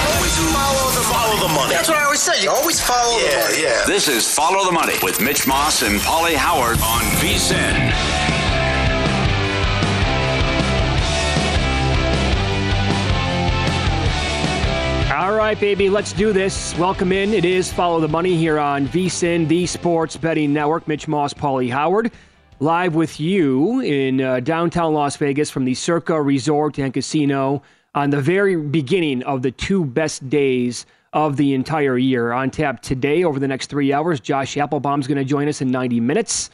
Always follow the, follow the money. That's what I always say. You always follow yeah, the money. Yeah. This is Follow the Money with Mitch Moss and Pauly Howard on VSIN. All right, baby, let's do this. Welcome in. It is Follow the Money here on VSIN, the Sports Betting Network. Mitch Moss, Pauly Howard, live with you in uh, downtown Las Vegas from the Circa Resort and Casino on the very beginning of the two best days of the entire year. On tap today over the next three hours, Josh Applebaum's going to join us in 90 minutes.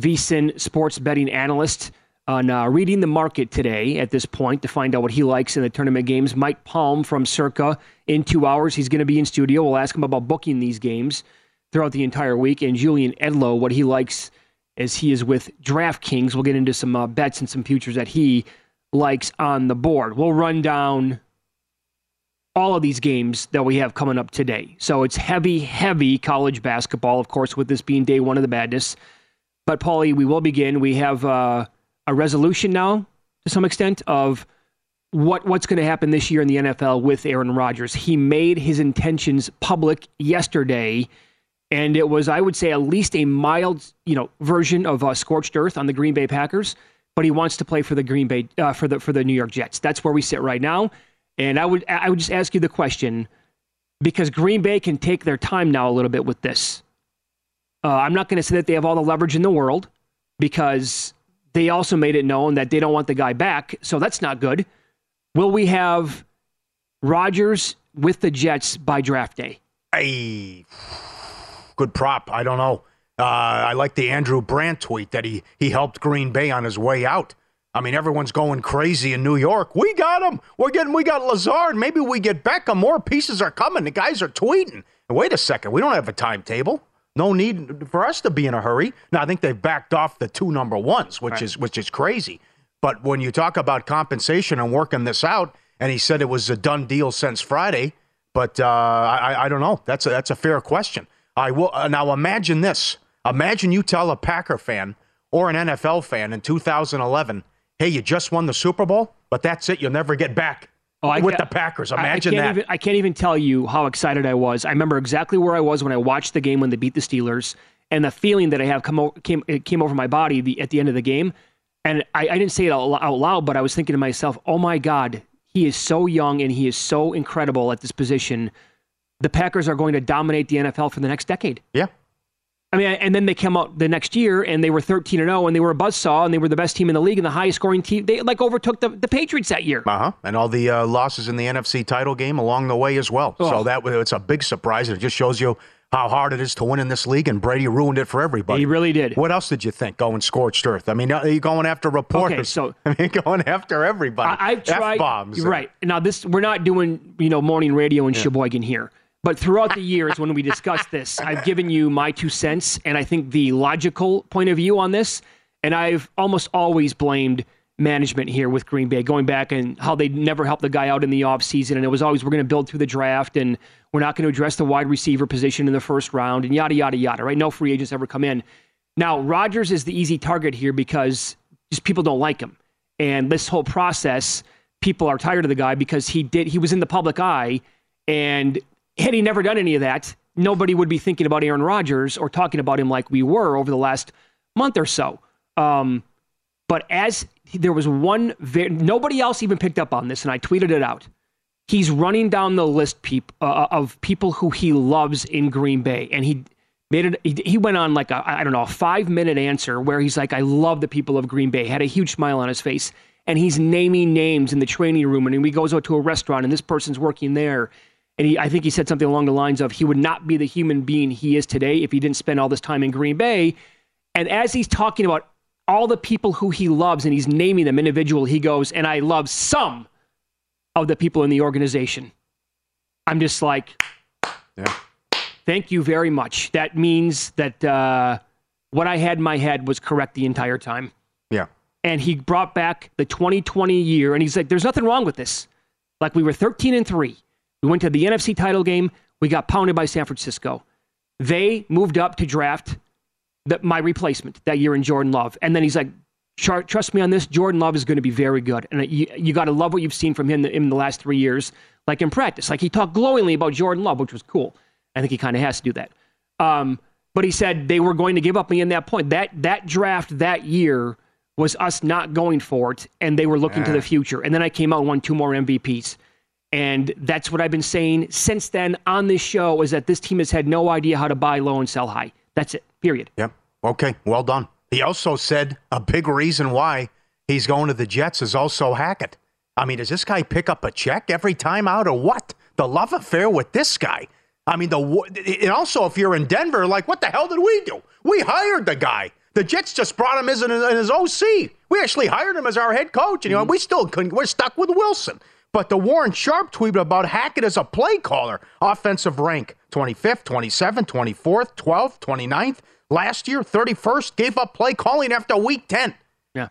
VSIN sports betting analyst on uh, reading the market today at this point to find out what he likes in the tournament games. Mike Palm from Circa in two hours. He's going to be in studio. We'll ask him about booking these games throughout the entire week. And Julian Edlow, what he likes as he is with DraftKings. We'll get into some uh, bets and some futures that he likes on the board. We'll run down all of these games that we have coming up today. So it's heavy, heavy college basketball, of course, with this being day one of the madness. But, Pauly, we will begin. We have uh, a resolution now, to some extent, of what what's going to happen this year in the NFL with Aaron Rodgers. He made his intentions public yesterday, and it was, I would say, at least a mild, you know, version of uh, scorched earth on the Green Bay Packers but he wants to play for the Green Bay uh, for the for the New York Jets. That's where we sit right now. And I would I would just ask you the question because Green Bay can take their time now a little bit with this. Uh, I'm not going to say that they have all the leverage in the world because they also made it known that they don't want the guy back, so that's not good. Will we have Rodgers with the Jets by draft day? Hey, good prop. I don't know. Uh, I like the Andrew Brandt tweet that he he helped Green Bay on his way out. I mean, everyone's going crazy in New York. We got him. We're getting. We got Lazard. Maybe we get Beckham. More pieces are coming. The guys are tweeting. Wait a second. We don't have a timetable. No need for us to be in a hurry. Now I think they've backed off the two number ones, which right. is which is crazy. But when you talk about compensation and working this out, and he said it was a done deal since Friday. But uh, I, I don't know. That's a, that's a fair question. I will uh, now imagine this. Imagine you tell a Packer fan or an NFL fan in 2011, hey, you just won the Super Bowl, but that's it. You'll never get back oh, I with the Packers. Imagine I, I that. Even, I can't even tell you how excited I was. I remember exactly where I was when I watched the game when they beat the Steelers and the feeling that I have come over, came, it came over my body the, at the end of the game. And I, I didn't say it out, out loud, but I was thinking to myself, oh my God, he is so young and he is so incredible at this position. The Packers are going to dominate the NFL for the next decade. Yeah. I mean, and then they came out the next year and they were 13 and 0 and they were a buzzsaw and they were the best team in the league and the highest scoring team. They like overtook the, the Patriots that year. Uh huh. And all the uh, losses in the NFC title game along the way as well. Oh. So that it's a big surprise. It just shows you how hard it is to win in this league, and Brady ruined it for everybody. He really did. What else did you think going scorched earth? I mean, are you going after reporters? Okay, so I mean, going after everybody. I, have tried F-bombs. Right now, this we're not doing you know morning radio in yeah. Sheboygan here. But throughout the years, when we discussed this, I've given you my two cents and I think the logical point of view on this. And I've almost always blamed management here with Green Bay, going back and how they never helped the guy out in the offseason. And it was always, we're going to build through the draft and we're not going to address the wide receiver position in the first round and yada, yada, yada, right? No free agents ever come in. Now, Rodgers is the easy target here because just people don't like him. And this whole process, people are tired of the guy because he did, he was in the public eye. And had he never done any of that, nobody would be thinking about Aaron Rodgers or talking about him like we were over the last month or so. Um, but as there was one, nobody else even picked up on this, and I tweeted it out. He's running down the list peop, uh, of people who he loves in Green Bay, and he made it. He, he went on like a I don't know a five minute answer where he's like, "I love the people of Green Bay." Had a huge smile on his face, and he's naming names in the training room, and he goes out to a restaurant, and this person's working there, and he, I think he said something along the lines of, "He would not be the human being he is today if he didn't spend all this time in Green Bay." And as he's talking about all the people who he loves and he's naming them individual, he goes, and I love some of the people in the organization. I'm just like, yeah. thank you very much. That means that uh, what I had in my head was correct the entire time. Yeah. And he brought back the 2020 year, and he's like, there's nothing wrong with this. Like we were 13 and 3. We went to the NFC title game. We got pounded by San Francisco. They moved up to draft the, my replacement that year in Jordan Love. And then he's like, trust me on this, Jordan Love is going to be very good. And you, you got to love what you've seen from him in the last three years, like in practice. Like he talked glowingly about Jordan Love, which was cool. I think he kind of has to do that. Um, but he said they were going to give up me in that point. That that draft that year was us not going for it, and they were looking yeah. to the future. And then I came out and won two more MVPs. And that's what I've been saying since then on this show is that this team has had no idea how to buy low and sell high. That's it. Period. Yep. Okay. Well done. He also said a big reason why he's going to the Jets is also Hackett. I mean, does this guy pick up a check every time out or what? The love affair with this guy. I mean, the and also if you're in Denver, like what the hell did we do? We hired the guy. The Jets just brought him as an, as OC. We actually hired him as our head coach, and you know we still couldn't. We're stuck with Wilson. But the Warren Sharp tweet about Hackett as a play caller, offensive rank 25th, 27th, 24th, 12th, 29th. Last year, 31st, gave up play calling after week 10. Yeah.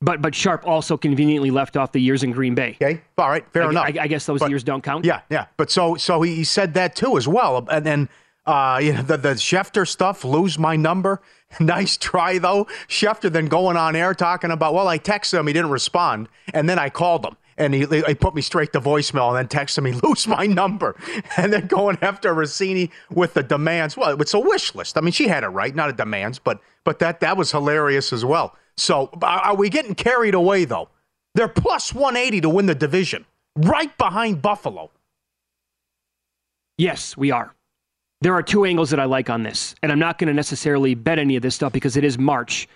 But but Sharp also conveniently left off the years in Green Bay. Okay. All right. Fair I, enough. I, I guess those but, years don't count. Yeah. Yeah. But so so he, he said that too as well. And then uh, you know, the, the Schefter stuff, lose my number. nice try, though. Schefter then going on air talking about, well, I texted him, he didn't respond. And then I called him and he, he put me straight to voicemail and then texted me, lose my number. And then going after Russini with the demands. Well, it's a wish list. I mean, she had it right, not a demands, but but that that was hilarious as well. So are we getting carried away though? They're plus 180 to win the division, right behind Buffalo. Yes, we are. There are two angles that I like on this, and I'm not going to necessarily bet any of this stuff because it is March.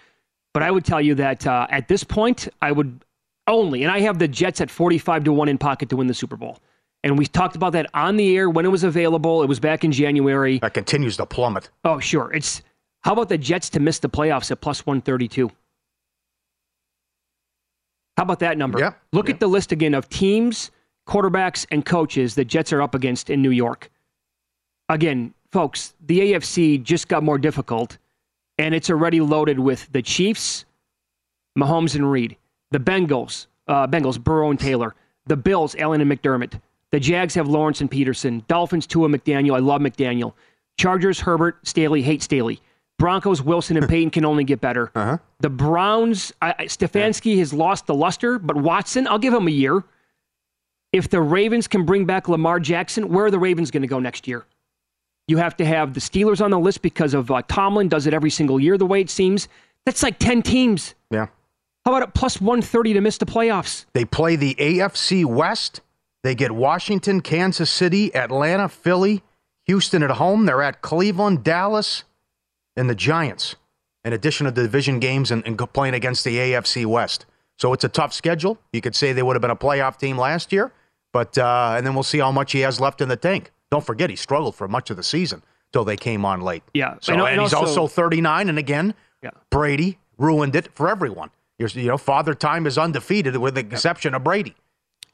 But I would tell you that uh, at this point, I would only, and I have the Jets at 45 to 1 in pocket to win the Super Bowl. And we talked about that on the air when it was available. It was back in January. That continues to plummet. Oh, sure. It's how about the Jets to miss the playoffs at plus 132? How about that number? Yeah. Look yeah. at the list again of teams, quarterbacks, and coaches the Jets are up against in New York. Again, folks, the AFC just got more difficult, and it's already loaded with the Chiefs, Mahomes and Reid the Bengals, uh, Bengals, Burrow and Taylor. The Bills, Allen and McDermott. The Jags have Lawrence and Peterson. Dolphins, Tua McDaniel. I love McDaniel. Chargers, Herbert, Staley, hate Staley. Broncos, Wilson and Payton can only get better. Uh-huh. The Browns, I, Stefanski yeah. has lost the luster, but Watson, I'll give him a year. If the Ravens can bring back Lamar Jackson, where are the Ravens going to go next year? You have to have the Steelers on the list because of uh, Tomlin does it every single year, the way it seems. That's like 10 teams. Yeah. How about at plus 130 to miss the playoffs? They play the AFC West. They get Washington, Kansas City, Atlanta, Philly, Houston at home. They're at Cleveland, Dallas, and the Giants, in addition to the division games and, and playing against the AFC West. So it's a tough schedule. You could say they would have been a playoff team last year, but uh, and then we'll see how much he has left in the tank. Don't forget, he struggled for much of the season till they came on late. Yeah. So and, and he's also, also 39, and again, yeah. Brady ruined it for everyone. You're, you know, Father Time is undefeated with the exception of Brady.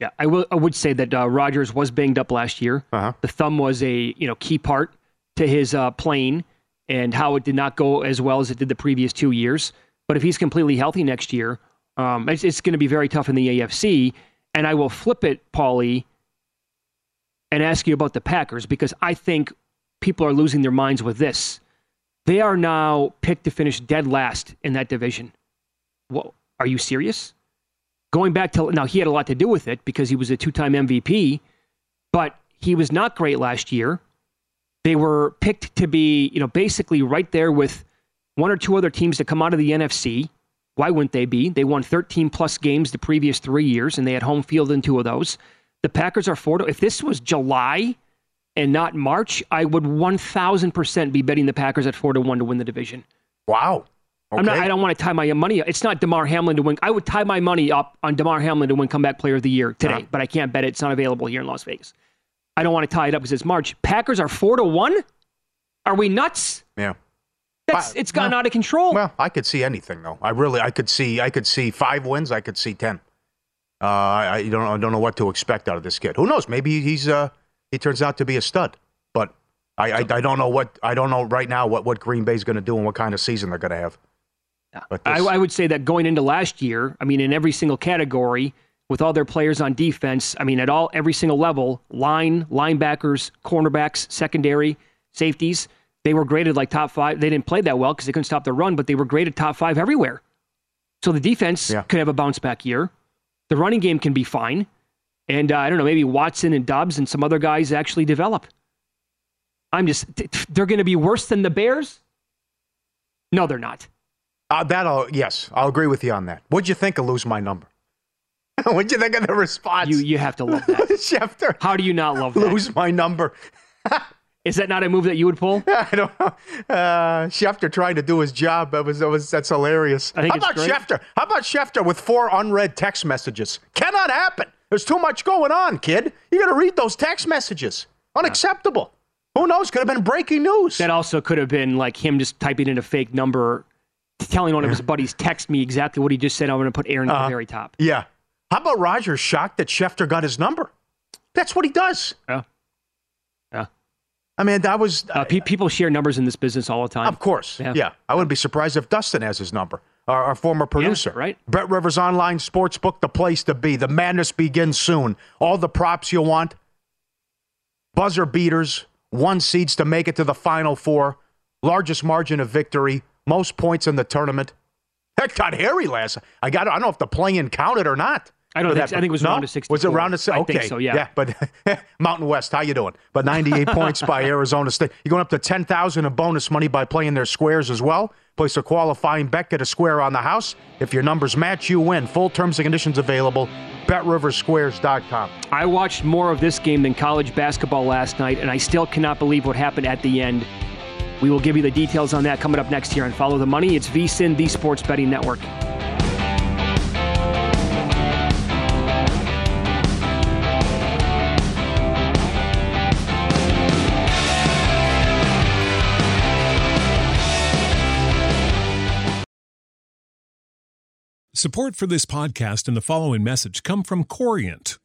Yeah, I, will, I would say that uh, Rodgers was banged up last year. Uh-huh. The thumb was a you know key part to his uh, playing and how it did not go as well as it did the previous two years. But if he's completely healthy next year, Um, it's, it's going to be very tough in the AFC. And I will flip it, Pauly, and ask you about the Packers because I think people are losing their minds with this. They are now picked to finish dead last in that division. Well, are you serious? Going back to now, he had a lot to do with it because he was a two time MVP, but he was not great last year. They were picked to be, you know, basically right there with one or two other teams that come out of the NFC. Why wouldn't they be? They won 13 plus games the previous three years, and they had home field in two of those. The Packers are four. To, if this was July and not March, I would 1,000% be betting the Packers at four to one to win the division. Wow. Okay. I'm not, I don't want to tie my money. up. It's not Damar Hamlin to win. I would tie my money up on Damar Hamlin to win Comeback Player of the Year today, uh-huh. but I can't bet it. It's not available here in Las Vegas. I don't want to tie it up because it's March. Packers are four to one. Are we nuts? Yeah. That's it's gotten well, out of control. Well, I could see anything though. I really, I could see, I could see five wins. I could see ten. Uh, I, I don't, I don't know what to expect out of this kid. Who knows? Maybe he's, uh, he turns out to be a stud. But I, I, I don't know what, I don't know right now what, what Green Bay's going to do and what kind of season they're going to have. This, I, I would say that going into last year, I mean, in every single category, with all their players on defense, I mean, at all every single level, line, linebackers, cornerbacks, secondary, safeties they were graded like top five. They didn't play that well because they couldn't stop the run, but they were graded top five everywhere. So the defense yeah. could have a bounce back year. The running game can be fine. And uh, I don't know, maybe Watson and Doubs and some other guys actually develop. I'm just, they're going to be worse than the Bears? No, they're not. Uh, that'll, yes, I'll agree with you on that. What'd you think of lose my number? What'd you think of the response? You, you have to love that. Schefter. How do you not love that? Lose my number. Is that not a move that you would pull? I don't know. Uh, Schefter trying to do his job. That was, that was that's hilarious. How about great. Schefter? How about Schefter with four unread text messages? Cannot happen. There's too much going on, kid. You got to read those text messages. Unacceptable. Yeah. Who knows? Could have been breaking news. That also could have been like him just typing in a fake number, telling one of his buddies, "Text me exactly what he just said. I'm going to put Aaron uh, at the uh-huh. very top." Yeah. How about Rodgers shocked that Schefter got his number? That's what he does. Yeah. Yeah. I mean, that was. Uh, pe- people share numbers in this business all the time. Of course. Yeah. yeah. I wouldn't be surprised if Dustin has his number, our, our former producer. Yeah, right. Bet Rivers Online Sportsbook, the place to be. The madness begins soon. All the props you want, buzzer beaters, one seeds to make it to the Final Four, largest margin of victory, most points in the tournament. That got hairy last. I got. I don't know if the play-in counted or not. I don't think. That, I think it was no? round of 64. Was it round of 64? Okay. I think so. Yeah. Yeah. But Mountain West, how you doing? But 98 points by Arizona State. You're going up to 10,000 in bonus money by playing their squares as well. Place a qualifying bet, get a square on the house. If your numbers match, you win. Full terms and conditions available. BetRiversSquares.com. I watched more of this game than college basketball last night, and I still cannot believe what happened at the end. We will give you the details on that coming up next here and Follow the Money. It's VSIN, the Sports Betting Network. Support for this podcast and the following message come from Corient.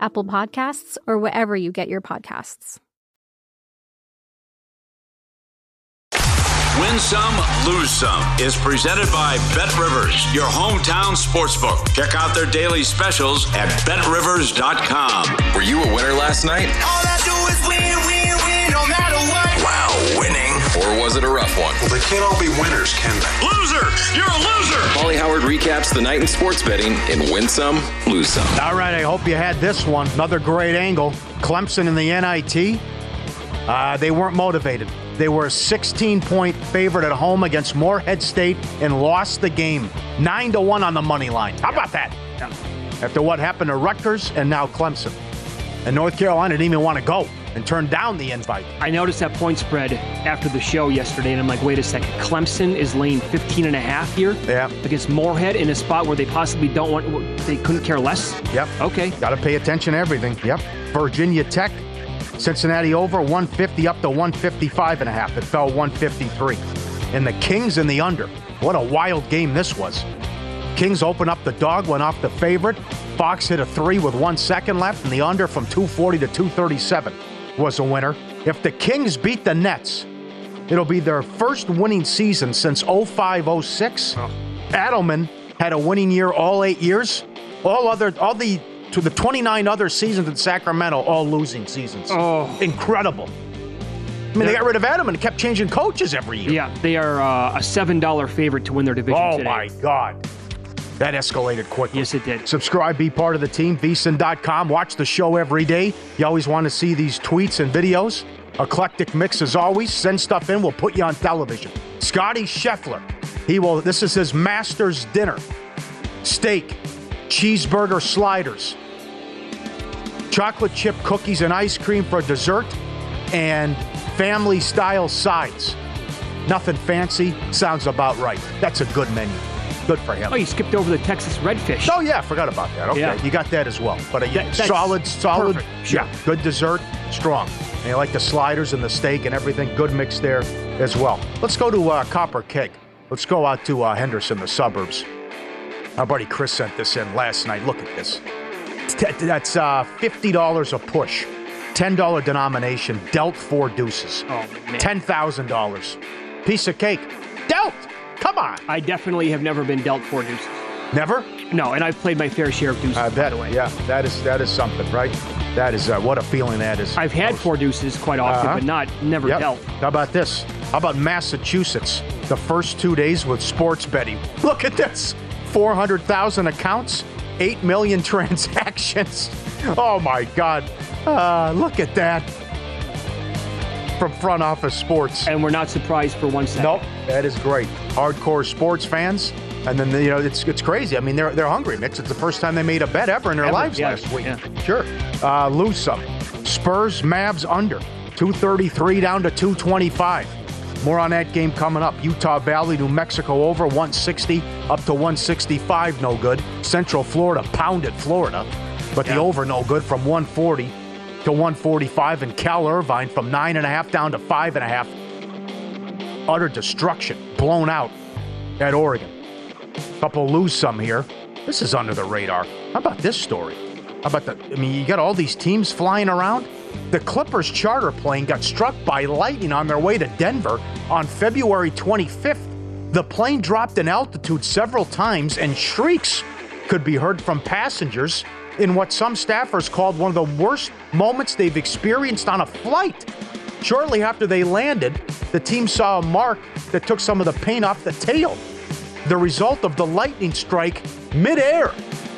Apple Podcasts, or wherever you get your podcasts. Win Some, Lose Some is presented by Bet Rivers, your hometown sportsbook. Check out their daily specials at betrivers.com. Were you a winner last night? All I do is win, win, Or was it a rough one? Well, they can't all be winners, can they? Loser! You're a loser! Pauly Howard recaps the night in sports betting in Win Some, Lose Some. All right, I hope you had this one. Another great angle. Clemson in the NIT. Uh, they weren't motivated. They were a 16 point favorite at home against Morehead State and lost the game. 9 to 1 on the money line. How about that? After what happened to Rutgers and now Clemson. And North Carolina didn't even want to go and turned down the invite. I noticed that point spread after the show yesterday, and I'm like, wait a second. Clemson is laying 15 and a half here yeah. against Morehead in a spot where they possibly don't want, they couldn't care less. Yep. Okay. Got to pay attention to everything. Yep. Virginia Tech Cincinnati over 150 up to 155 and a half. It fell 153. And the Kings in the under. What a wild game this was. Kings open up the dog, went off the favorite. Fox hit a three with one second left, and the under from 240 to 237 was a winner. If the Kings beat the Nets, it'll be their first winning season since 05 06. Oh. Adelman had a winning year all eight years. All other, all the to the 29 other seasons in Sacramento, all losing seasons. Oh, incredible! I mean, they got rid of Adam and kept changing coaches every year. Yeah, they are uh, a seven dollar favorite to win their division. Oh today. my God, that escalated quickly. Yes, it did. Subscribe, be part of the team. VSIN.com. Watch the show every day. You always want to see these tweets and videos. Eclectic mix as always. Send stuff in. We'll put you on television. Scotty Scheffler. He will. This is his master's dinner. Steak, cheeseburger sliders, chocolate chip cookies and ice cream for dessert, and family style sides. Nothing fancy. Sounds about right. That's a good menu. Good for him. Oh, you skipped over the Texas redfish. Oh yeah, forgot about that. Okay, Yeah. you got that as well. But a That- solid, solid, perfect. Sure. yeah, good dessert, strong. And you like the sliders and the steak and everything. Good mix there as well. Let's go to uh, Copper Keg. Let's go out to uh, Henderson, the suburbs. Our buddy Chris sent this in last night. Look at this. T- That's uh, fifty dollars a push, ten dollar denomination. Dealt four deuces. Oh ten thousand dollars. Piece of cake. Dealt. Come on. I definitely have never been dealt four deuces. Never. No, and I've played my fair share of deuces. I by bet. way. Yeah, that is that is something, right? That is uh, what a feeling that is. I've had four deuces quite often, Uh-huh. but not never Yep. dealt. How about this? How about Massachusetts? The first two days with sports betting. Look at this: four hundred thousand accounts, eight million transactions. Oh my God! Uh, look at that from front office sports. And we're not surprised for one second. Nope, that is great. Hardcore sports fans. And then you know it's it's crazy. I mean they're they're hungry, Mix. It's the first time they made a bet ever in their Ever, lives yeah, last week. yeah. Sure. Uh, lose some. Spurs Mavs under 233 down to 225. More on that game coming up. Utah Valley, New Mexico over 160 up to 165. No good. Central Florida pounded Florida, but the over no good from 140 to 145, and Cal Irvine from nine and a half down to five and a half. Utter destruction, blown out at Oregon. Couple lose some here. This is under the radar. How about this story? How about the? I mean, you got all these teams flying around. The Clippers charter plane got struck by lightning on their way to Denver on February 25th. The plane dropped in altitude several times, and shrieks could be heard from passengers in what some staffers called one of the worst moments they've experienced on a flight. Shortly after they landed, the team saw a mark that took some of the paint off the tail. The result of the lightning strike midair.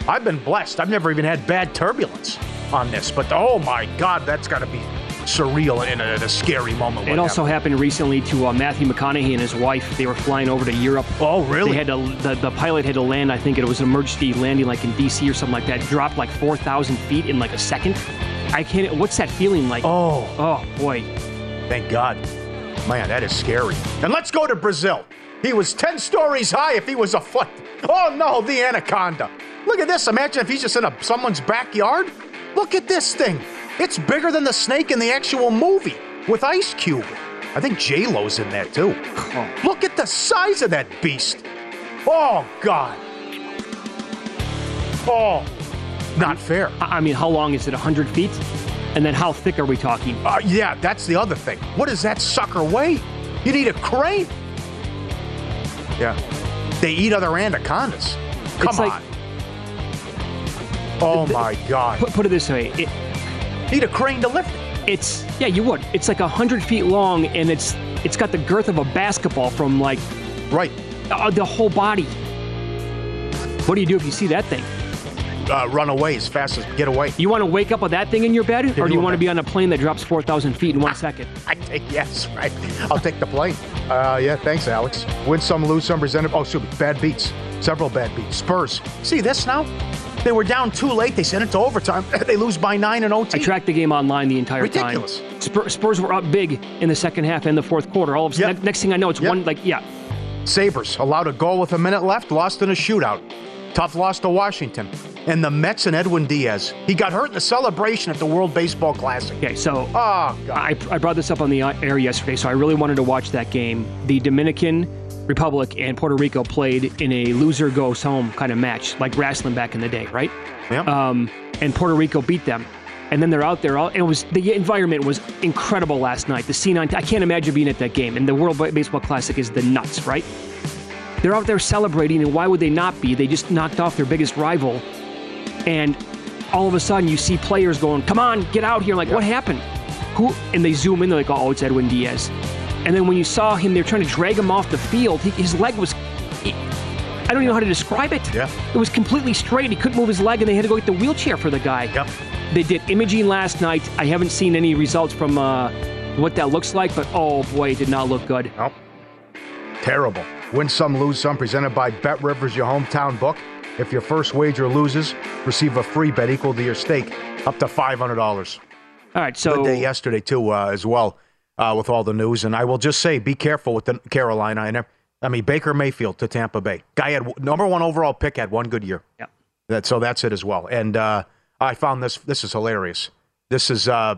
I've been blessed. I've never even had bad turbulence on this, but oh my God, that's got to be surreal and a, a scary moment. It also happened. happened recently to uh, Matthew McConaughey and his wife. They were flying over to Europe. Oh, really? They had to. The, the pilot had to land. I think it was an emergency landing, like in DC or something like that. Dropped like four thousand feet in like a second. I can't. What's that feeling like? Oh, oh boy. Thank God. Man, that is scary. And let's go to Brazil. He was 10 stories high if he was a foot. Oh no, the anaconda. Look at this. Imagine if he's just in a, someone's backyard. Look at this thing. It's bigger than the snake in the actual movie with Ice Cube. I think J Lo's in that too. Look at the size of that beast. Oh God. Oh, not fair. I I mean, how long is it? hundred feet? And then how thick are we talking? Uh, yeah, that's the other thing. What does that sucker weigh? You need a crane. Yeah. They eat other anacondas. Come It's like- on. oh my God. Put, put it this way. It, need a crane to lift it. It's yeah, you would. It's like hundred feet long, and it's it's got the girth of a basketball from like right uh, the whole body. What do you do if you see that thing? Uh, run away as fast as get away. You want to wake up with that thing in your bed, or do you want to be on a plane that drops four thousand feet in one second? I take yes, right. I'll take the plane. Uh, yeah, thanks, Alex. Win some, lose some. Presented. Oh, super bad beats. Several bad beats. Spurs. See this now? They were down too late. They sent it to overtime. they lose by nine and OT. I tracked the game online the entire Ridiculous. time. Spurs, Spurs were up big in the second half and the fourth quarter. All of a sudden, next thing I know, it's one like yeah. Sabres allowed a goal with a minute left, lost in a shootout. Tough loss to Washington. And the Mets and Edwin Diaz. He got hurt in the celebration at the World Baseball Classic. Okay, so oh, God. I, I brought this up on the air yesterday, so I really wanted to watch that game. The Dominican Republic and Puerto Rico played in a loser goes home kind of match, like wrestling back in the day, right? Yeah. Um, and Puerto Rico beat them. And then they're out there. All, it was the environment was incredible last night. The C9, I can't imagine being at that game. And the World Baseball Classic is the nuts, right? They're out there celebrating, and why would they not be? They just knocked off their biggest rival, and all of a sudden you see players going, "Come on, get out here!" Like, what happened? Who? And they zoom in, they're like, "Oh, it's Edwin Diaz." And then when you saw him, they're trying to drag him off the field. He, his leg was. he- I don't even know how to describe it. Yeah. It was completely straight. He couldn't move his leg, and they had to go get the wheelchair for the guy. Yep. They did imaging last night. I haven't seen any results from uh, what that looks like, but oh boy, it did not look good. Nope. Terrible. Win some, lose some. Presented by Bet Rivers, your hometown book. If your first wager loses, receive a free bet equal to your stake, up to five hundred dollars. All right, so Good day yesterday too, uh, as well, uh, with all the news. And I will just say, be careful with the Carolina. I, I mean, Baker Mayfield to Tampa Bay. Guy had number one overall pick, had one good year. Yep. That so that's it as well. And uh, I found this. This is hilarious. This is uh,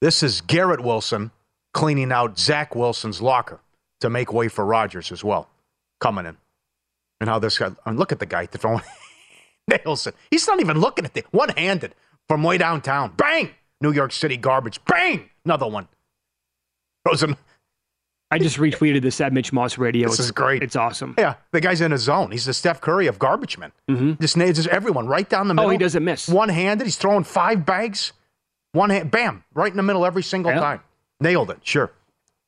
this is Garrett Wilson cleaning out Zach Wilson's locker to make way for Rodgers as well, coming in. And how this guy, I mean, look at the guy throwing nails it. He's not even looking at the one handed from way downtown. Bang! New York City garbage. Bang! Another one. Him. I just retweeted this at Mitch Moss Radio. This It's- is great. It's awesome. Yeah, the guy's in his zone. He's the Steph Curry of garbage men. Mm-hmm. Just just everyone right down the middle. Oh, he doesn't miss. One handed. He's throwing five bags. One hand, bam, right in the middle every single Yeah. time. Nailed it. Sure.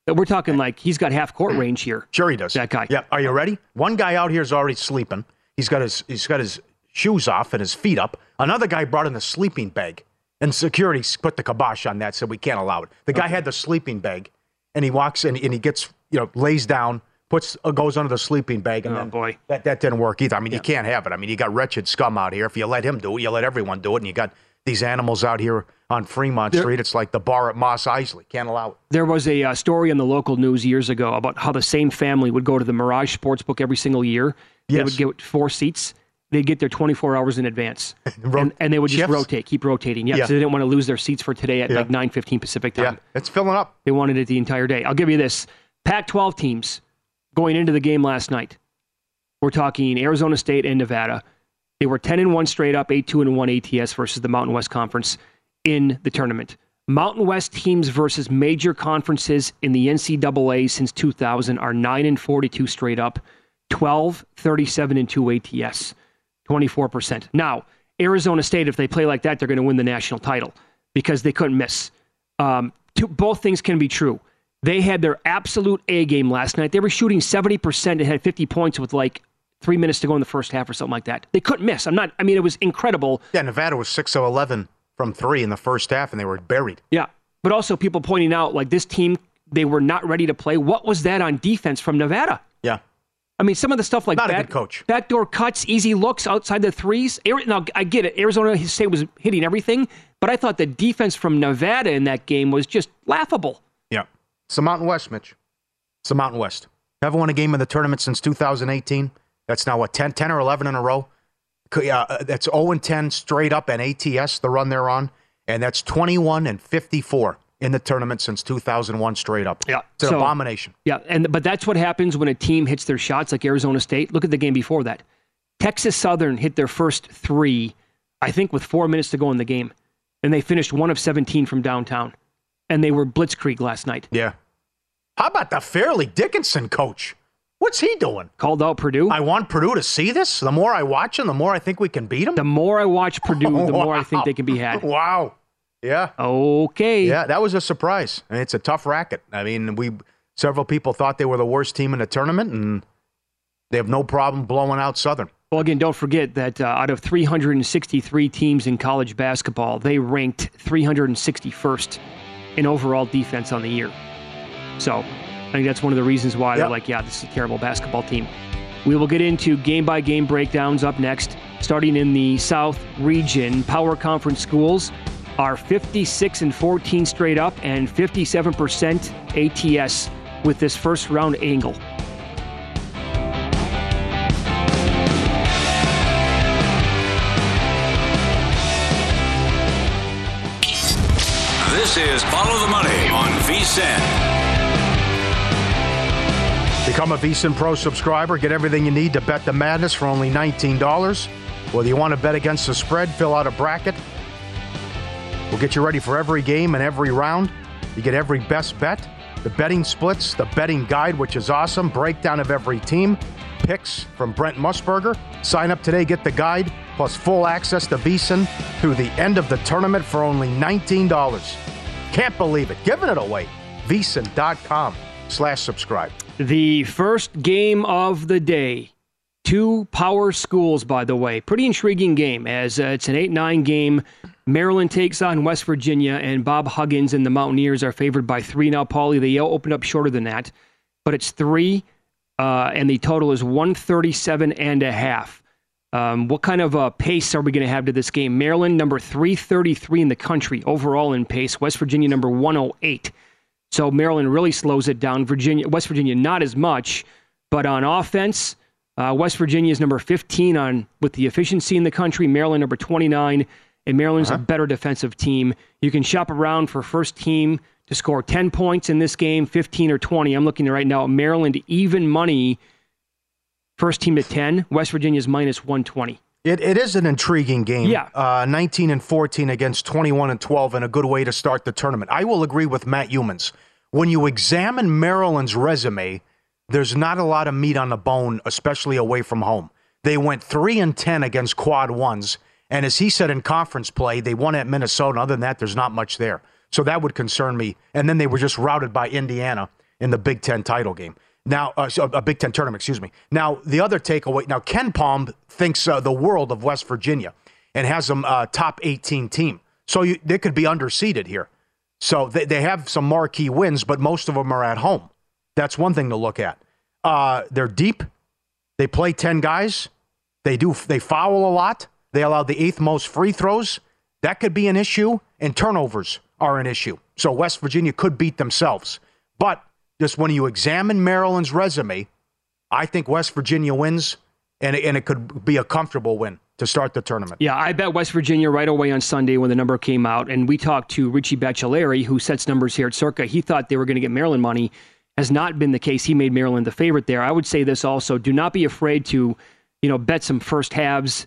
We're talking like he's got half court range here. Sure he does. That guy. Yeah. Are you ready? One guy out here is already sleeping. He's got his he's got his shoes off and his feet up. Another guy brought in a sleeping bag, and security put the kibosh on that. Said we can't allow it. The guy had the sleeping bag, and he walks in and he gets you know lays down, puts uh, goes under the sleeping bag, and Oh, then boy. that that didn't work either. I mean, you can't have it. I mean, you got wretched scum out here. If you let him do it, you let everyone do it, and you got these animals out here on Fremont There- Street. It's like the bar at Mos Eisley. Can't allow it. There was a uh, story in the local news years ago about how the same family would go to the Mirage Sportsbook every single year. Yes. They would get four seats. They'd get there 24 hours in advance, and, and they would just shifts? rotate, keep rotating. Yeah, Yeah. so they didn't want to lose their seats for today at Yeah. like 9:15 Pacific time. Yeah, it's filling up. They wanted it the entire day. I'll give you this: Pac-12 teams going into the game last night. We're talking Arizona State and Nevada. They were 10 and 1 straight up, 8 2 and 1 ATS versus the Mountain West Conference in the tournament. Mountain West teams versus major conferences in the NCAA since 2000 are 9 and 42 straight up, 12, 37 and 2 ATS, 24%. Now, Arizona State, if they play like that, they're going to win the national title because they couldn't miss. Um, two, both things can be true. They had their absolute A game last night. They were shooting 70% and had 50 points with like three minutes to go in the first half or something like that. They couldn't miss. I'm not, I mean, it was incredible. Yeah, Nevada was 6 of 11 from three in the first half, and they were buried. Yeah. But also people pointing out like this team, they were not ready to play. What was that on defense from Nevada? Yeah. I mean, some of the stuff like Not a good coach. backdoor cuts, easy looks outside the threes. Now, I get it. Arizona State was hitting everything, but I thought the defense from Nevada in that game was just laughable. Yeah. It's the Mountain West, Mitch. It's the Mountain West. Haven't won a game in the tournament since 2018. That's now, what, 10, 10 or 11 in a row? Yeah, uh, that's 0 and 10 straight up and ATS, the run they're on. And that's 21 and 54 in the tournament since 2001 straight up. Yeah. It's an So- abomination. Yeah, and but that's what happens when a team hits their shots like Arizona State. Look at the game before that. Texas Southern hit their first three, I think, with four minutes to go in the game, and they finished one of 17 from downtown, and they were blitzkrieg last night. Yeah. How about the Fairleigh Dickinson coach? What's he doing? Called out Purdue. I want Purdue to see this. The more I watch him, the more I think we can beat them. The more I watch Purdue, the more I think they can be had. Wow. Yeah. Okay. Yeah, that was a surprise. And it's a tough racket. I mean, we several people thought they were the worst team in the tournament, and they have no problem blowing out Southern. Well, again, don't forget that uh, out of 363 teams in college basketball, they ranked 361st in overall defense on the year. So I think that's one of the reasons why they're like, yeah, this is a terrible basketball team. We will get into game by game breakdowns up next. Starting in the South region, Power Conference schools are 56 and 14 straight up and 57% ATS with this first round angle. This is Follow the Money on VSIN. Become a VSiN Pro subscriber. Get everything you need to bet the madness for only $19. Whether you want to bet against the spread, fill out a bracket. We'll get you ready for every game and every round. You get every best bet, the betting splits, the betting guide, which is awesome, breakdown of every team, picks from Brent Musburger. Sign up today, get the guide, plus full access to VSiN through the end of the tournament for only $19. Can't believe it. Giving it away. VSiN.com slash subscribe. The first game of the day. Two power schools, by the way. Pretty intriguing game as uh, it's an 8 9 game. Maryland takes on West Virginia, and Bob Huggins and the Mountaineers are favored by three. Now, Pauly, they all opened up shorter than that, but it's three, uh, and the total is 137 and a half. Um, what kind of uh, pace are we going to have to this game? Maryland, number 333 in the country overall in pace. West Virginia, number 108. So Maryland really slows it down. Virginia, West Virginia, not as much, but on offense, uh, West Virginia is number 15 on with the efficiency in the country. Maryland number 29, and Maryland's a better defensive team. You can shop around for first team to score 10 points in this game, 15 or 20. I'm looking right now. Maryland even money, first team to 10. West Virginia's minus 120. It, it is an intriguing game. Yeah. Uh, 19 and 14 against 21 and 12, and a good way to start the tournament. I will agree with Matt Youmans. When you examine Maryland's resume, there's not a lot of meat on the bone, especially away from home. They went 3 and 10 against quad ones, and as he said in conference play, they won at Minnesota. Other than that, there's not much there. So that would concern me. And then they were just routed by Indiana in the Big Ten title game. Now, uh, a Big Ten tournament, excuse me. Now, the other takeaway. Now, KenPom thinks uh, the world of West Virginia and has them uh, top 18 team. So you, they could be underseeded here. So they, they have some marquee wins, but most of them are at home. That's one thing to look at. Uh, they're deep. They play 10 guys. They do. They foul a lot. They allowed the eighth most free throws. That could be an issue, and turnovers are an issue. So West Virginia could beat themselves. But just when you examine Maryland's resume, I think West Virginia wins, and it, and it could be a comfortable win to start the tournament. Yeah, I bet West Virginia right away on Sunday when the number came out, and we talked to Richie Baccellieri, who sets numbers here at Circa. He thought they were going to get Maryland money. Has not been the case. He made Maryland the favorite there. I would say this also: do not be afraid to, you know, bet some first halves.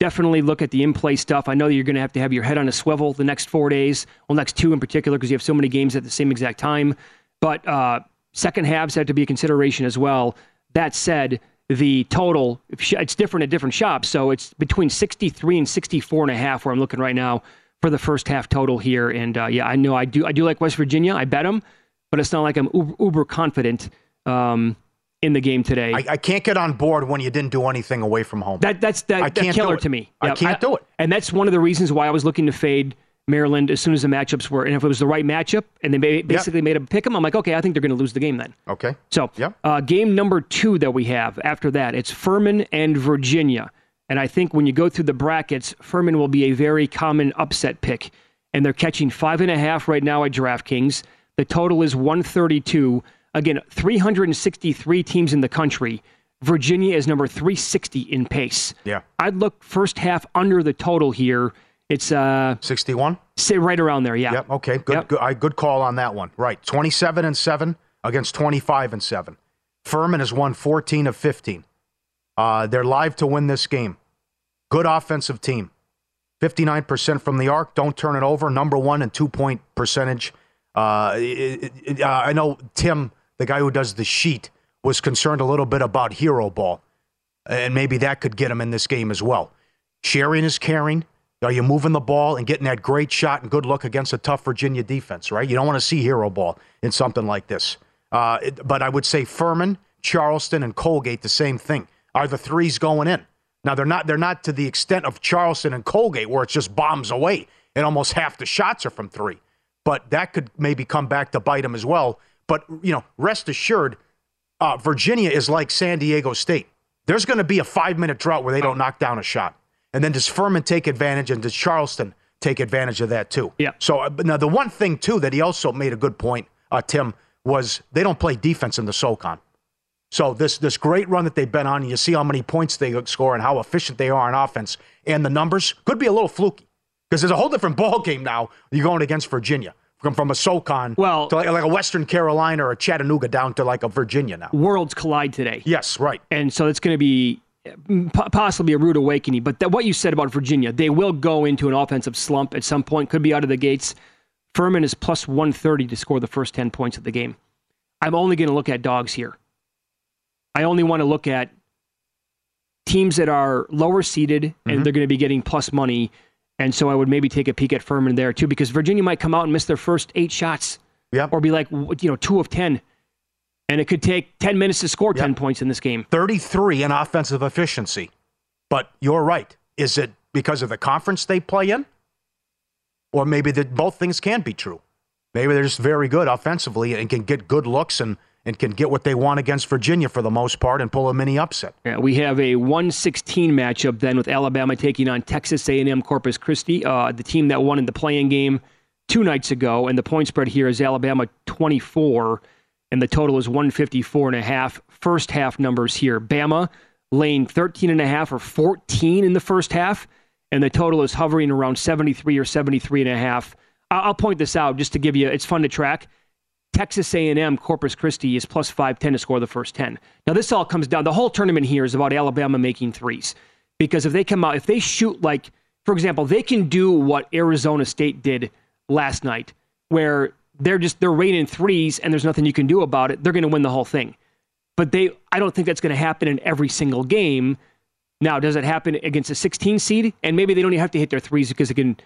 Definitely look at the in-play stuff. I know you're going to have to have your head on a swivel the next four days, well, next two in particular, because you have so many games at the same exact time. But uh, second halves have to be a consideration as well. That said, the total it's different at different shops so it's between 63 and 64 and a half where i'm looking right now for the first half total here and uh, yeah i know i do i do like west virginia i bet them but it's not like i'm uber, uber confident um, in the game today I, I, can't get on board when you didn't do anything away from home that that's that, I can't killer to me i can't do it and that's one of the reasons why i was looking to fade Maryland as soon as the matchups were, and if it was the right matchup, and they basically yep. made a pick them, I'm like, okay, I think they're going to lose the game then. Okay. So, yep. uh, game number two that we have after that, it's Furman and Virginia, and I think when you go through the brackets, Furman will be a very common upset pick, and they're catching five and a half right now at DraftKings. The total is 132. Again, 363 teams in the country. Virginia is number 360 in pace. Yeah. I'd look first half under the total here it's uh 61. Say right around there, yeah. Yep. Okay. Good. Yep. Good. I, good call on that one. Right. 27 and seven against 25 and seven. Furman has won 14 of 15. Uh, they're live to win this game. Good offensive team. 59% from the arc. Don't turn it over. Number one and two point percentage. Uh, it, it, uh, I know Tim, the guy who does the sheet, was concerned a little bit about hero ball, and maybe that could get him in this game as well. Sharing is caring. Are you moving the ball and getting that great shot and good look against a tough Virginia defense, right? You don't want to see hero ball in something like this. Uh, it, but I would say Furman, Charleston, and Colgate the same thing. Are the threes going in? Now they're not. They're not to the extent of Charleston and Colgate where it's just bombs away and almost half the shots are from three. But that could maybe come back to bite them as well. But you know, rest assured, uh, Virginia is like San Diego State. There's going to be a five minute drought where they don't knock down a shot. And then does Furman take advantage and does Charleston take advantage of that too? Yeah. So uh, now the one thing too that he also made a good point, uh, Tim, was they don't play defense in the SoCon. So this this great run that they've been on, and you see how many points they score and how efficient they are on offense, and the numbers could be a little fluky because there's a whole different ball game now. You're going against Virginia from from a SoCon well, to like, like, a Western Carolina or a Chattanooga down to like a Virginia now. Worlds collide today. Yes, right. And so it's going to be possibly a rude awakening. But that, what you said about Virginia, they will go into an offensive slump at some point, could be out of the gates. Furman is plus 130 to score the first 10 points of the game. I'm only going to look at dogs here. I only want to look at teams that are lower seeded and mm-hmm. they're going to be getting plus money. And so I would maybe take a peek at Furman there too, because Virginia might come out and miss their first eight shots. Yep. Or be like, you know, two of 10 and it could take 10 minutes to score 10 points in this game. 33 in offensive efficiency. But you're right. Is it because of the conference they play in? Or maybe that both things can be true. Maybe they're just very good offensively and can get good looks and, and can get what they want against Virginia for the most part and pull a mini upset. Yeah, we have a 116 matchup then with Alabama taking on Texas A&M Corpus Christi, uh, the team that won in the playing game two nights ago. And the point spread here is Alabama 24 and the total is 154 and a half. First half numbers here. Bama laying 13 and a half or 14 in the first half, and the total is hovering around 73 or 73 and a half. I'll point this out just to give you it's fun to track. Texas A&M Corpus Christi is plus 510 to score the first 10. Now this all comes down the whole tournament here is about Alabama making threes. Because if they come out if they shoot like for example, they can do what Arizona State did last night where they're just they're raining threes and there's nothing you can do about it. They're going to win the whole thing. But they I don't think that's going to happen in every single game. Now, does it happen against a 16 seed? And maybe they don't even have to hit their threes because they can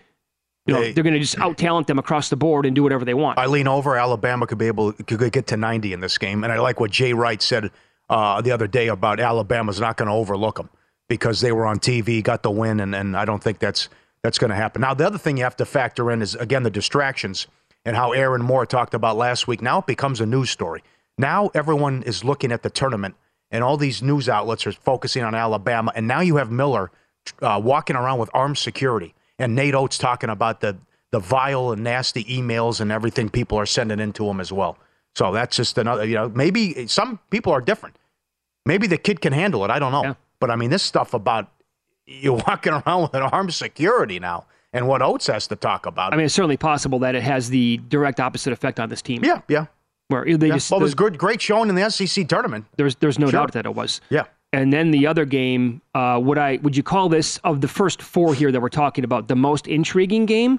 you know, they, are going to just out talent them across the board and do whatever they want. I lean over. Alabama could be able could get to 90 in this game, and I like what Jay Wright said uh, the other day about Alabama's not going to overlook them because they were on TV, got the win, and, and I don't think that's that's going to happen. Now, the other thing you have to factor in is again the distractions and how Aaron Moore talked about last week. Now it becomes a news story. Now everyone is looking at the tournament, and all these news outlets are focusing on Alabama. And now you have Miller uh, walking around with armed security, and Nate Oats talking about the the vile and nasty emails and everything people are sending into him as well. So that's just another. You know, maybe some people are different. Maybe the kid can handle it. I don't know. Yeah. But I mean, this stuff about you walking around with an armed security now and what Oats has to talk about. I mean, it's certainly possible that it has the direct opposite effect on this team. yeah, yeah. Where they yeah. just well, it was good, great showing in the SEC tournament. there's there's no Sure. doubt that it was. Yeah. And then the other game, uh, would I would you call this of the first four here that we're talking about the most intriguing game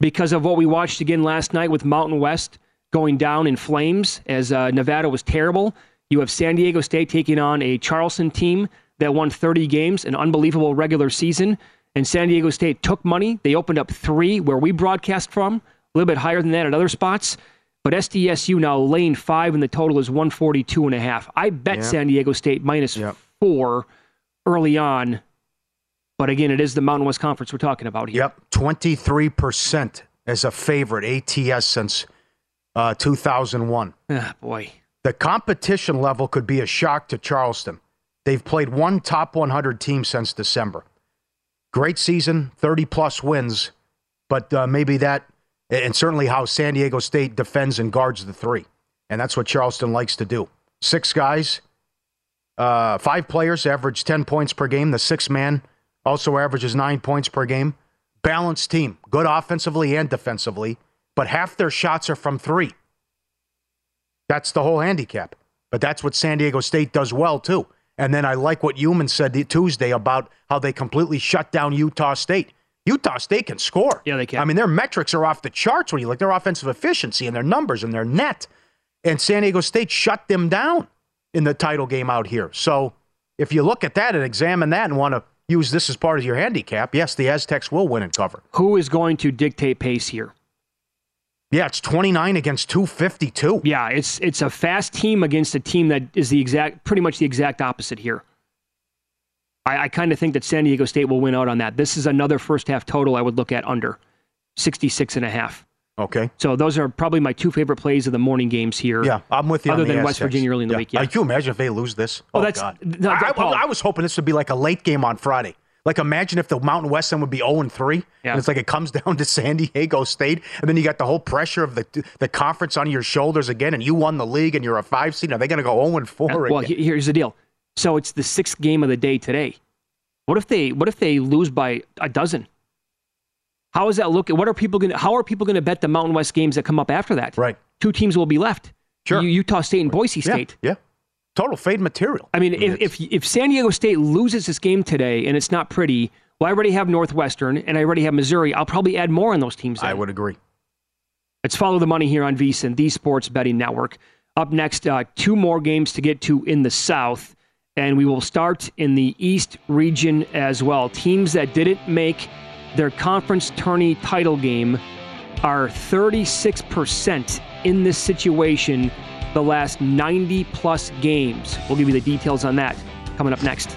because of what we watched again last night with Mountain West going down in flames as uh, Nevada was terrible. You have San Diego State taking on a Charleston team that won 30 games, an unbelievable regular season. And San Diego State took money. They opened up three where we broadcast from, a little bit higher than that at other spots. But SDSU now lane five, and the total is 142 and a half. I bet. San Diego State minus four early on. But again, it is the Mountain West Conference we're talking about here. Yep, twenty three percent as a favorite ATS since uh, two thousand one. Ah, boy. The competition level could be a shock to Charleston. They've played one top 100 team since December. Great season, 30 plus wins, but uh, maybe that, and certainly how San Diego State defends and guards the three. And that's what Charleston likes to do. Six guys, uh, five players average 10 points per game. The six man also averages nine points per game. Balanced team, good offensively and defensively, but half their shots are from three. That's the whole handicap. But that's what San Diego State does well, too. And then I like what Youmans said Tuesday about how they completely shut down Utah State. Utah State can score. Yeah, they can. I mean, their metrics are off the charts when you look their offensive efficiency and their numbers and their net. And San Diego State shut them down in the title game out here. So if you look at that and examine that and want to use this as part of your handicap, yes, the Aztecs will win and cover. Who is going to dictate pace here? Yeah, it's 29 against 252. Yeah, it's it's a fast team against a team that is the exact, pretty much the exact opposite here. I, I kind of think that San Diego State will win out on that. This is another first half total I would look at under 66 and a half. Okay. So those are probably my two favorite plays of the morning games here. Yeah, I'm with you. Other than West Virginia early in the Yeah. week. Yeah. Can you imagine if they lose this? Oh, Oh, that's- God. th- I. I- I was hoping this would be like a late game on Friday. Like imagine if the Mountain West then would be 0 and 3. Yeah. And it's like it comes down to San Diego State, and then you got the whole pressure of the the conference on your shoulders again, and you won the league and you're a five seed. Are they gonna go 0 and 4 well, again? he- here's the deal. So it's the sixth game of the day today. What if they what if they lose by a dozen? How is that looking? What are people going to how are people going to bet the Mountain West games that come up after that? Right. Two teams will be left. Sure. U- Utah State and Boise State. Yeah. yeah. Total fade material. I mean, if, if if San Diego State loses this game today and it's not pretty, well, I already have Northwestern and I already have Missouri. I'll probably add more on those teams. I would agree. Let's follow the money here on VSiN, the Sports Betting Network. Up next, uh, two more games to get to in the South, and we will start in the East region as well. Teams that didn't make their conference tourney title game are 36% in this situation the last 90 plus games. We'll give you the details on that coming up next.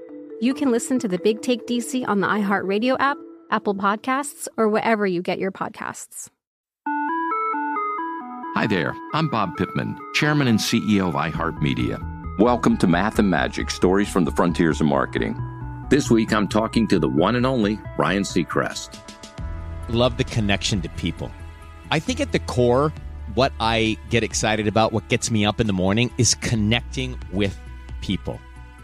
you can listen to the Big Take DC on the iHeartRadio app, Apple Podcasts, or wherever you get your podcasts. Hi there, I'm Bob Pittman, Chairman and CEO of iHeartMedia. Welcome to Math and Magic Stories from the Frontiers of Marketing. This week I'm talking to the one and only Ryan Seacrest. Love the connection to people. I think at the core, what I get excited about, what gets me up in the morning, is connecting with people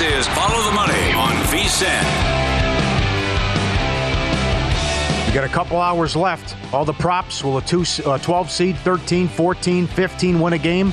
Is Follow the Money on VSIN. You got a couple hours left. All the props. Will a two, uh, 12 seed, 13, 14, 15 win a game?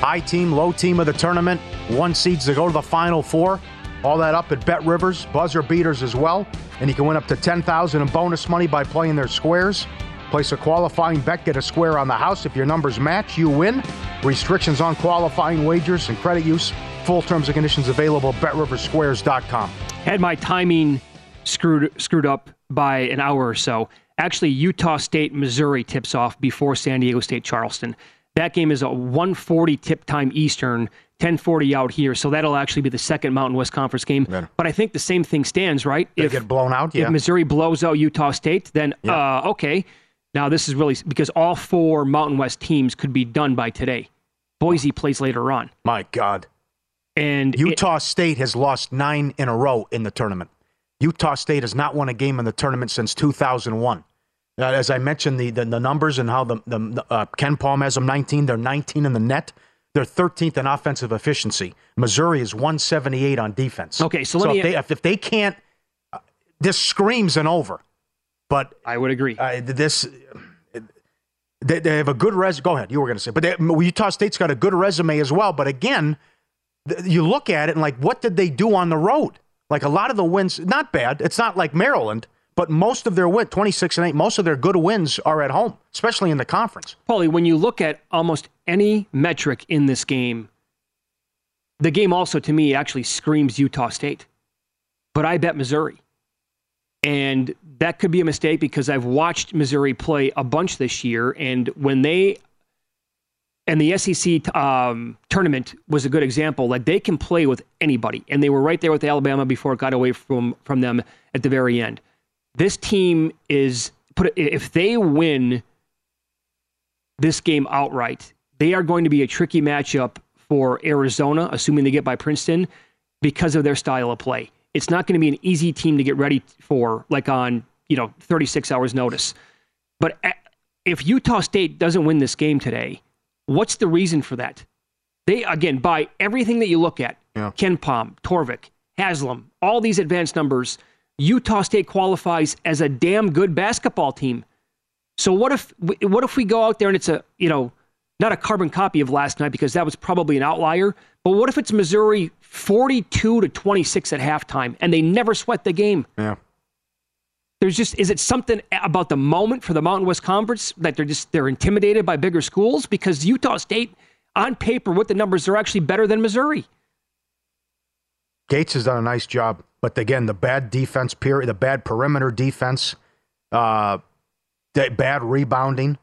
High team, low team of the tournament. One seeds to go to the final four. All that up at Bet Rivers. Buzzer beaters as well. And you can win up to 10000 in bonus money by playing their squares. Place a qualifying bet, get a square on the house. If your numbers match, you win. Restrictions on qualifying wagers and credit use. Full terms and conditions available at betriversquares.com. Had my timing screwed screwed up by an hour or so. Actually, Utah State, Missouri tips off before San Diego State, Charleston. That game is a 140 tip time Eastern, 1040 out here. So that'll actually be the second Mountain West Conference game. But I think the same thing stands, right? They get blown out, yeah. If Missouri blows out Utah State, then Yeah. uh, okay. Now this is really because all four Mountain West teams could be done by today. Boise plays later on. My God. And Utah State has lost nine in a row in the tournament. Utah State has not won a game in the tournament since 2001. Uh, as I mentioned, the, the, the numbers and how the, the uh, KenPom has them 19. They're 19 in the net. They're 13th in offensive efficiency. Missouri is 178 on defense. Okay, so me- if they, if, if they can't, uh, this screams an over. But I would agree. Uh, this they, they have a good res. Go ahead. You were going to say, but they, Utah State's got a good resume as well. But again, th- you look at it and like, what did they do on the road? Like a lot of the wins, not bad. It's not like Maryland, but most of their win, 26 and 8, most of their good wins are at home, especially in the conference. Paulie, when you look at almost any metric in this game, the game also to me actually screams Utah State. But I bet Missouri. And that could be a mistake because I've watched Missouri play a bunch this year. And when they, and the SEC um, tournament was a good example, like they can play with anybody. And they were right there with Alabama before it got away from, from them at the very end. This team is, put if they win this game outright, they are going to be a tricky matchup for Arizona, assuming they get by Princeton, because of their style of play. It's not going to be an easy team to get ready for, like on you know 36 hours notice. But eh, if Utah State doesn't win this game today, what's the reason for that? They again by everything that you look at, Yeah. KenPom, Torvik, Haslam, all these advanced numbers, Utah State qualifies as a damn good basketball team. So what if what if we go out there and it's a you know not a carbon copy of last night because that was probably an outlier, but what if it's Missouri 42 to 26 at halftime and they never sweat the game? Yeah. There's just is it something about the moment for the Mountain West Conference that they're just they're intimidated by bigger schools because Utah State on paper with the numbers they're actually better than Missouri. Gates has done a nice job, but again, the bad defense period, the bad perimeter defense, uh, the bad rebounding.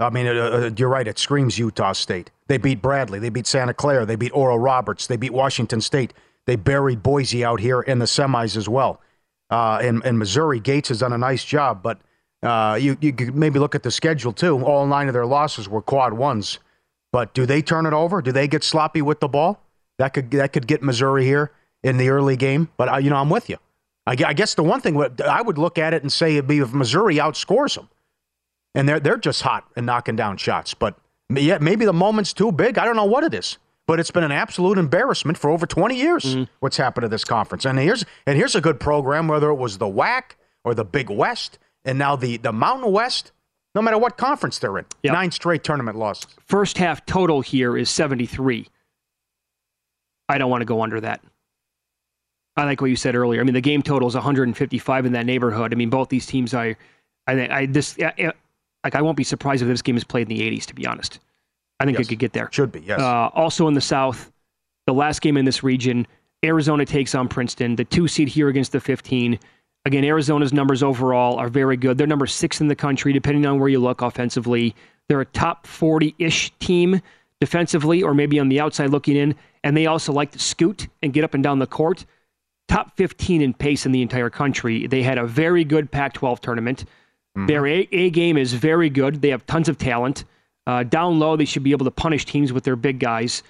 I mean, uh, uh, you're right. It screams Utah State. They beat Bradley. They beat Santa Clara. They beat Oral Roberts. They beat Washington State. They buried Boise out here in the semis as well. Uh, in, in Missouri, Gates has done a nice job, but uh, you, you could maybe look at the schedule too. All nine of their losses were quad ones. But do they turn it over? Do they get sloppy with the ball? That could that could get Missouri here in the early game. But uh, you know, I'm with you. I, I guess the one thing I would look at it and say it'd be if Missouri outscores them, and they're they're just hot and knocking down shots. But yeah, maybe the moment's too big. I don't know what it is, but it's been an absolute embarrassment for over 20 years. Mm-hmm. What's happened to this conference? And here's and here's a good program, whether it was the WAC or the Big West, and now the the Mountain West. No matter what conference they're in, nine straight tournament losses. First half total here is 73. I don't want to go under that. I like what you said earlier. I mean, the game total is 155 in that neighborhood. I mean, both these teams, I, I, I this, like, I won't be surprised if this game is played in the 80s. To be honest, I think it could get there. Should be, yes. Uh, also in the South, the last game in this region, Arizona takes on Princeton. The two seed here against the 15. Again, Arizona's numbers overall are very good. They're number six in the country, depending on where you look offensively. They're a top 40 ish team defensively, or maybe on the outside looking in. And they also like to scoot and get up and down the court. Top 15 in pace in the entire country. They had a very good Pac 12 tournament. Their a-, a game is very good. They have tons of talent. Uh, down low, they should be able to punish teams with their big guys.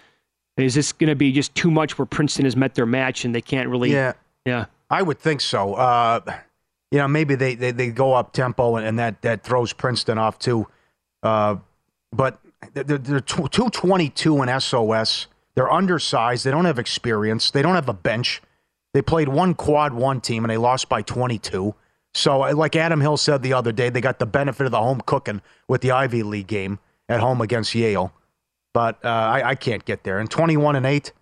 Is this going to be just too much where Princeton has met their match and they can't really? Yeah. Yeah. I would think so. Uh, you know, maybe they, they, they go up tempo and, and that, that throws Princeton off too. Uh, but they're, they're 222 in SOS. They're undersized. They don't have experience. They don't have a bench. They played one quad one team and they lost by 22. So, uh, like Adam Hill said the other day, they got the benefit of the home cooking with the Ivy League game at home against Yale. But uh, I, I can't get there. And 21 and 8,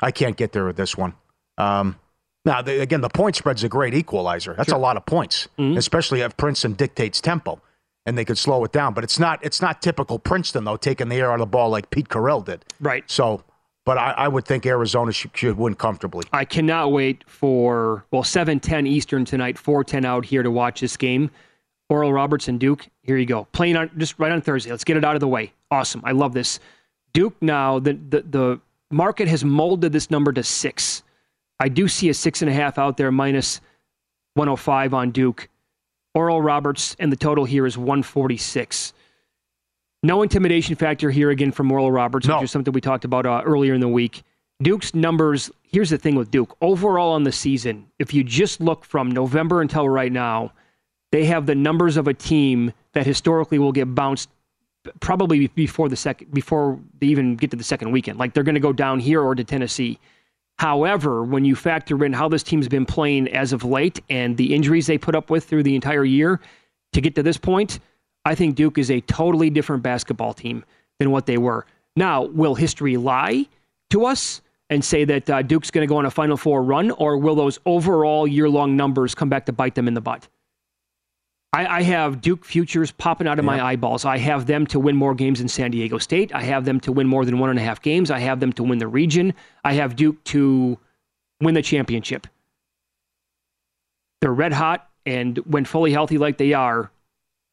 I can't get there with this one. Um, now, the, again, the point spread's a great equalizer. That's a lot of points, especially if Princeton dictates tempo and they could slow it down. But it's not it's not typical Princeton though, taking the air out of the ball like Pete Carril did. Right. So, but I, I would think Arizona should, should win comfortably. I cannot wait for well 7:10 Eastern tonight, 4:10 out here to watch this game. Oral Roberts and Duke. Here you go. Playing on just right on Thursday. Let's get it out of the way. Awesome. I love this. Duke now the the, the market has molded this number to six. I do see a six and a half out there minus 105 on Duke. Oral Roberts and the total here is 146. No intimidation factor here again from Oral Roberts, which is something we talked about uh, earlier in the week. Duke's numbers, here's the thing with Duke. Overall on the season, if you just look from November until right now, they have the numbers of a team that historically will get bounced probably before the second before they even get to the second weekend. Like they're going to go down here or to Tennessee. However, when you factor in how this team's been playing as of late and the injuries they put up with through the entire year to get to this point, I think Duke is a totally different basketball team than what they were. Now, will history lie to us and say that uh, Duke's going to go on a Final Four run, or will those overall year long numbers come back to bite them in the butt? I, I have Duke futures popping out of my eyeballs. I have them to win more games than San Diego State. I have them to win more than one and a half games. I have them to win the region. I have Duke to win the championship. They're red hot, and when fully healthy like they are,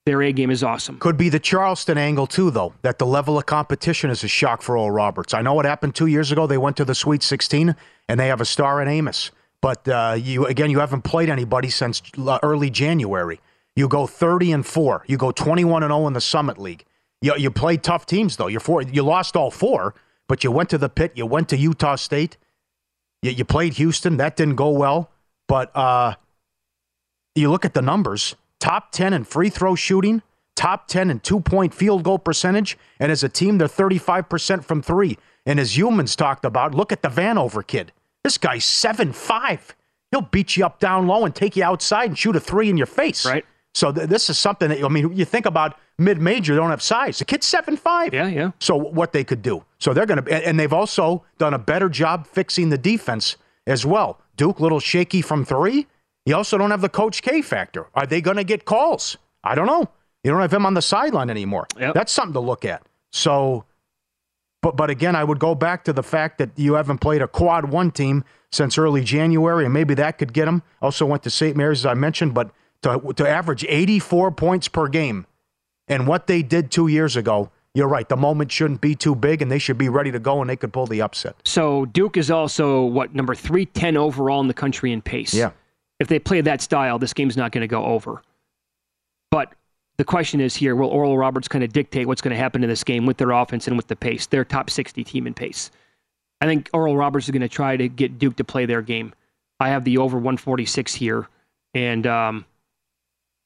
their A game is awesome. Could be the Charleston angle too, though. That the level of competition is a shock for Oral Roberts. I know what happened two years ago. They went to the Sweet 16 and they have a star in Abmas. But uh, you again, you haven't played anybody since early January. You go 30 and four. You go 21 and 0 in the Summit League. You, you played tough teams though. You're four. You lost all four, but you went to the pit. You went to Utah State. You, you played Houston. That didn't go well. But uh, you look at the numbers top 10 in free throw shooting, top 10 in two point field goal percentage, and as a team, they're 35% from three. And as Youmans talked about, look at the Vanover kid. This guy's seven five. He'll beat you up down low and take you outside and shoot a three in your face. Right. So th- this is something that I mean, you think about mid major, they don't have size. The kid's seven five. Yeah, yeah. So what they could do. So they're going to, and they've also done a better job fixing the defense as well. Duke, little shaky from three. You also don't have the Coach K factor. Are they going to get calls? I don't know. You don't have him on the sideline anymore. That's something to look at. So, but but again, I would go back to the fact that you haven't played a quad one team since early January, and maybe that could get them. Also went to St. Mary's, as I mentioned, but to to average 84 points per game, and what they did two years ago. You're right. The moment shouldn't be too big, and they should be ready to go, and they could pull the upset. So Duke is also what number three ten overall in the country in pace. Yeah. If they play that style, this game's not going to go over. But the question is here: Will Oral Roberts kind of dictate what's going to happen in this game with their offense and with the pace? Their top sixty team in pace. I think Oral Roberts is going to try to get Duke to play their game. I have the over 146 here. And um,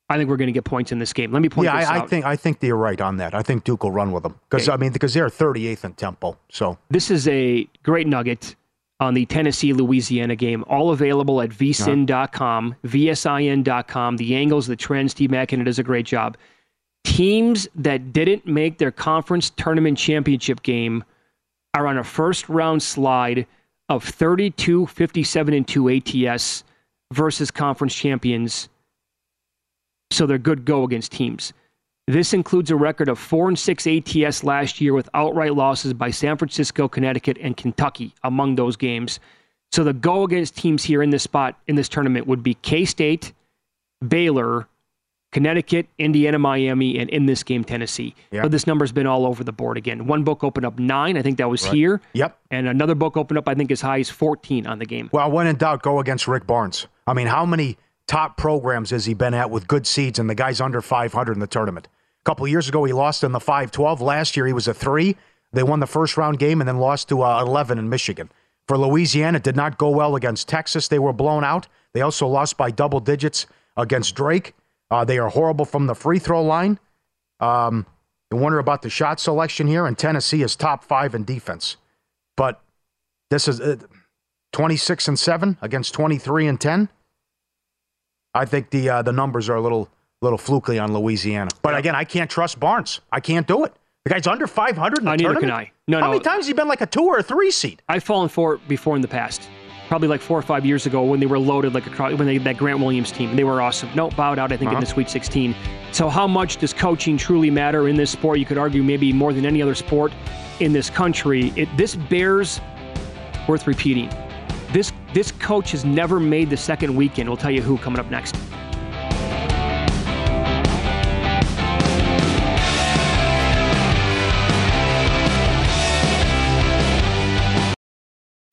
I think we're going to get points in this game. Let me point yeah, this I, I think I think you're right on that. I think Duke will run with them because Okay. I mean because they're 38th in tempo. So This is a great nugget on the Tennessee Louisiana game, all available at vsin.com, vsin.com. The angles, the trends, Steve Makinen does a great job. Teams that didn't make their conference tournament championship game are on a first round slide of 32, 57, and 2 ATS versus conference champions. So they're good go against teams. This includes a record of 4 and 6 ATS last year with outright losses by San Francisco, Connecticut, and Kentucky among those games. So the go against teams here in this spot in this tournament would be K State, Baylor, Connecticut, Indiana, Miami, and in this game, Tennessee. Yeah. But this number's been all over the board again. One book opened up nine, I think that was Right. here. Yep. And another book opened up, I think, as high as 14 on the game. Well, when in doubt, go against Rick Barnes. I mean, how many top programs has he been at with good seeds and the guy's under 500 in the tournament? A couple years ago, he lost in the 512. Last year, he was a three. They won the first round game and then lost to uh, 11 in Michigan. For Louisiana, it did not go well against Texas. They were blown out. They also lost by double digits against Drake. Uh, they are horrible from the free throw line. Um, you wonder about the shot selection here, and Tennessee is top five in defense. But this is uh, 26 and 7 against 23 and 10. I think the uh, the numbers are a little little fluky on Louisiana. But again, I can't trust Barnes. I can't do it. The guy's under 500 in the Uh, neither tournament. can I. No, How no. many times has he been like a two or a three seed? I've fallen for it before in the past. Probably like four or five years ago when they were loaded like a when they that Grant Williams team. They were awesome. No, bowed out, I think, in Uh-huh. the Sweet 16. So how much does coaching truly matter in this sport? You could argue maybe more than any other sport in this country. It this bears worth repeating. This this coach has never made the second weekend. We'll tell you who coming up next.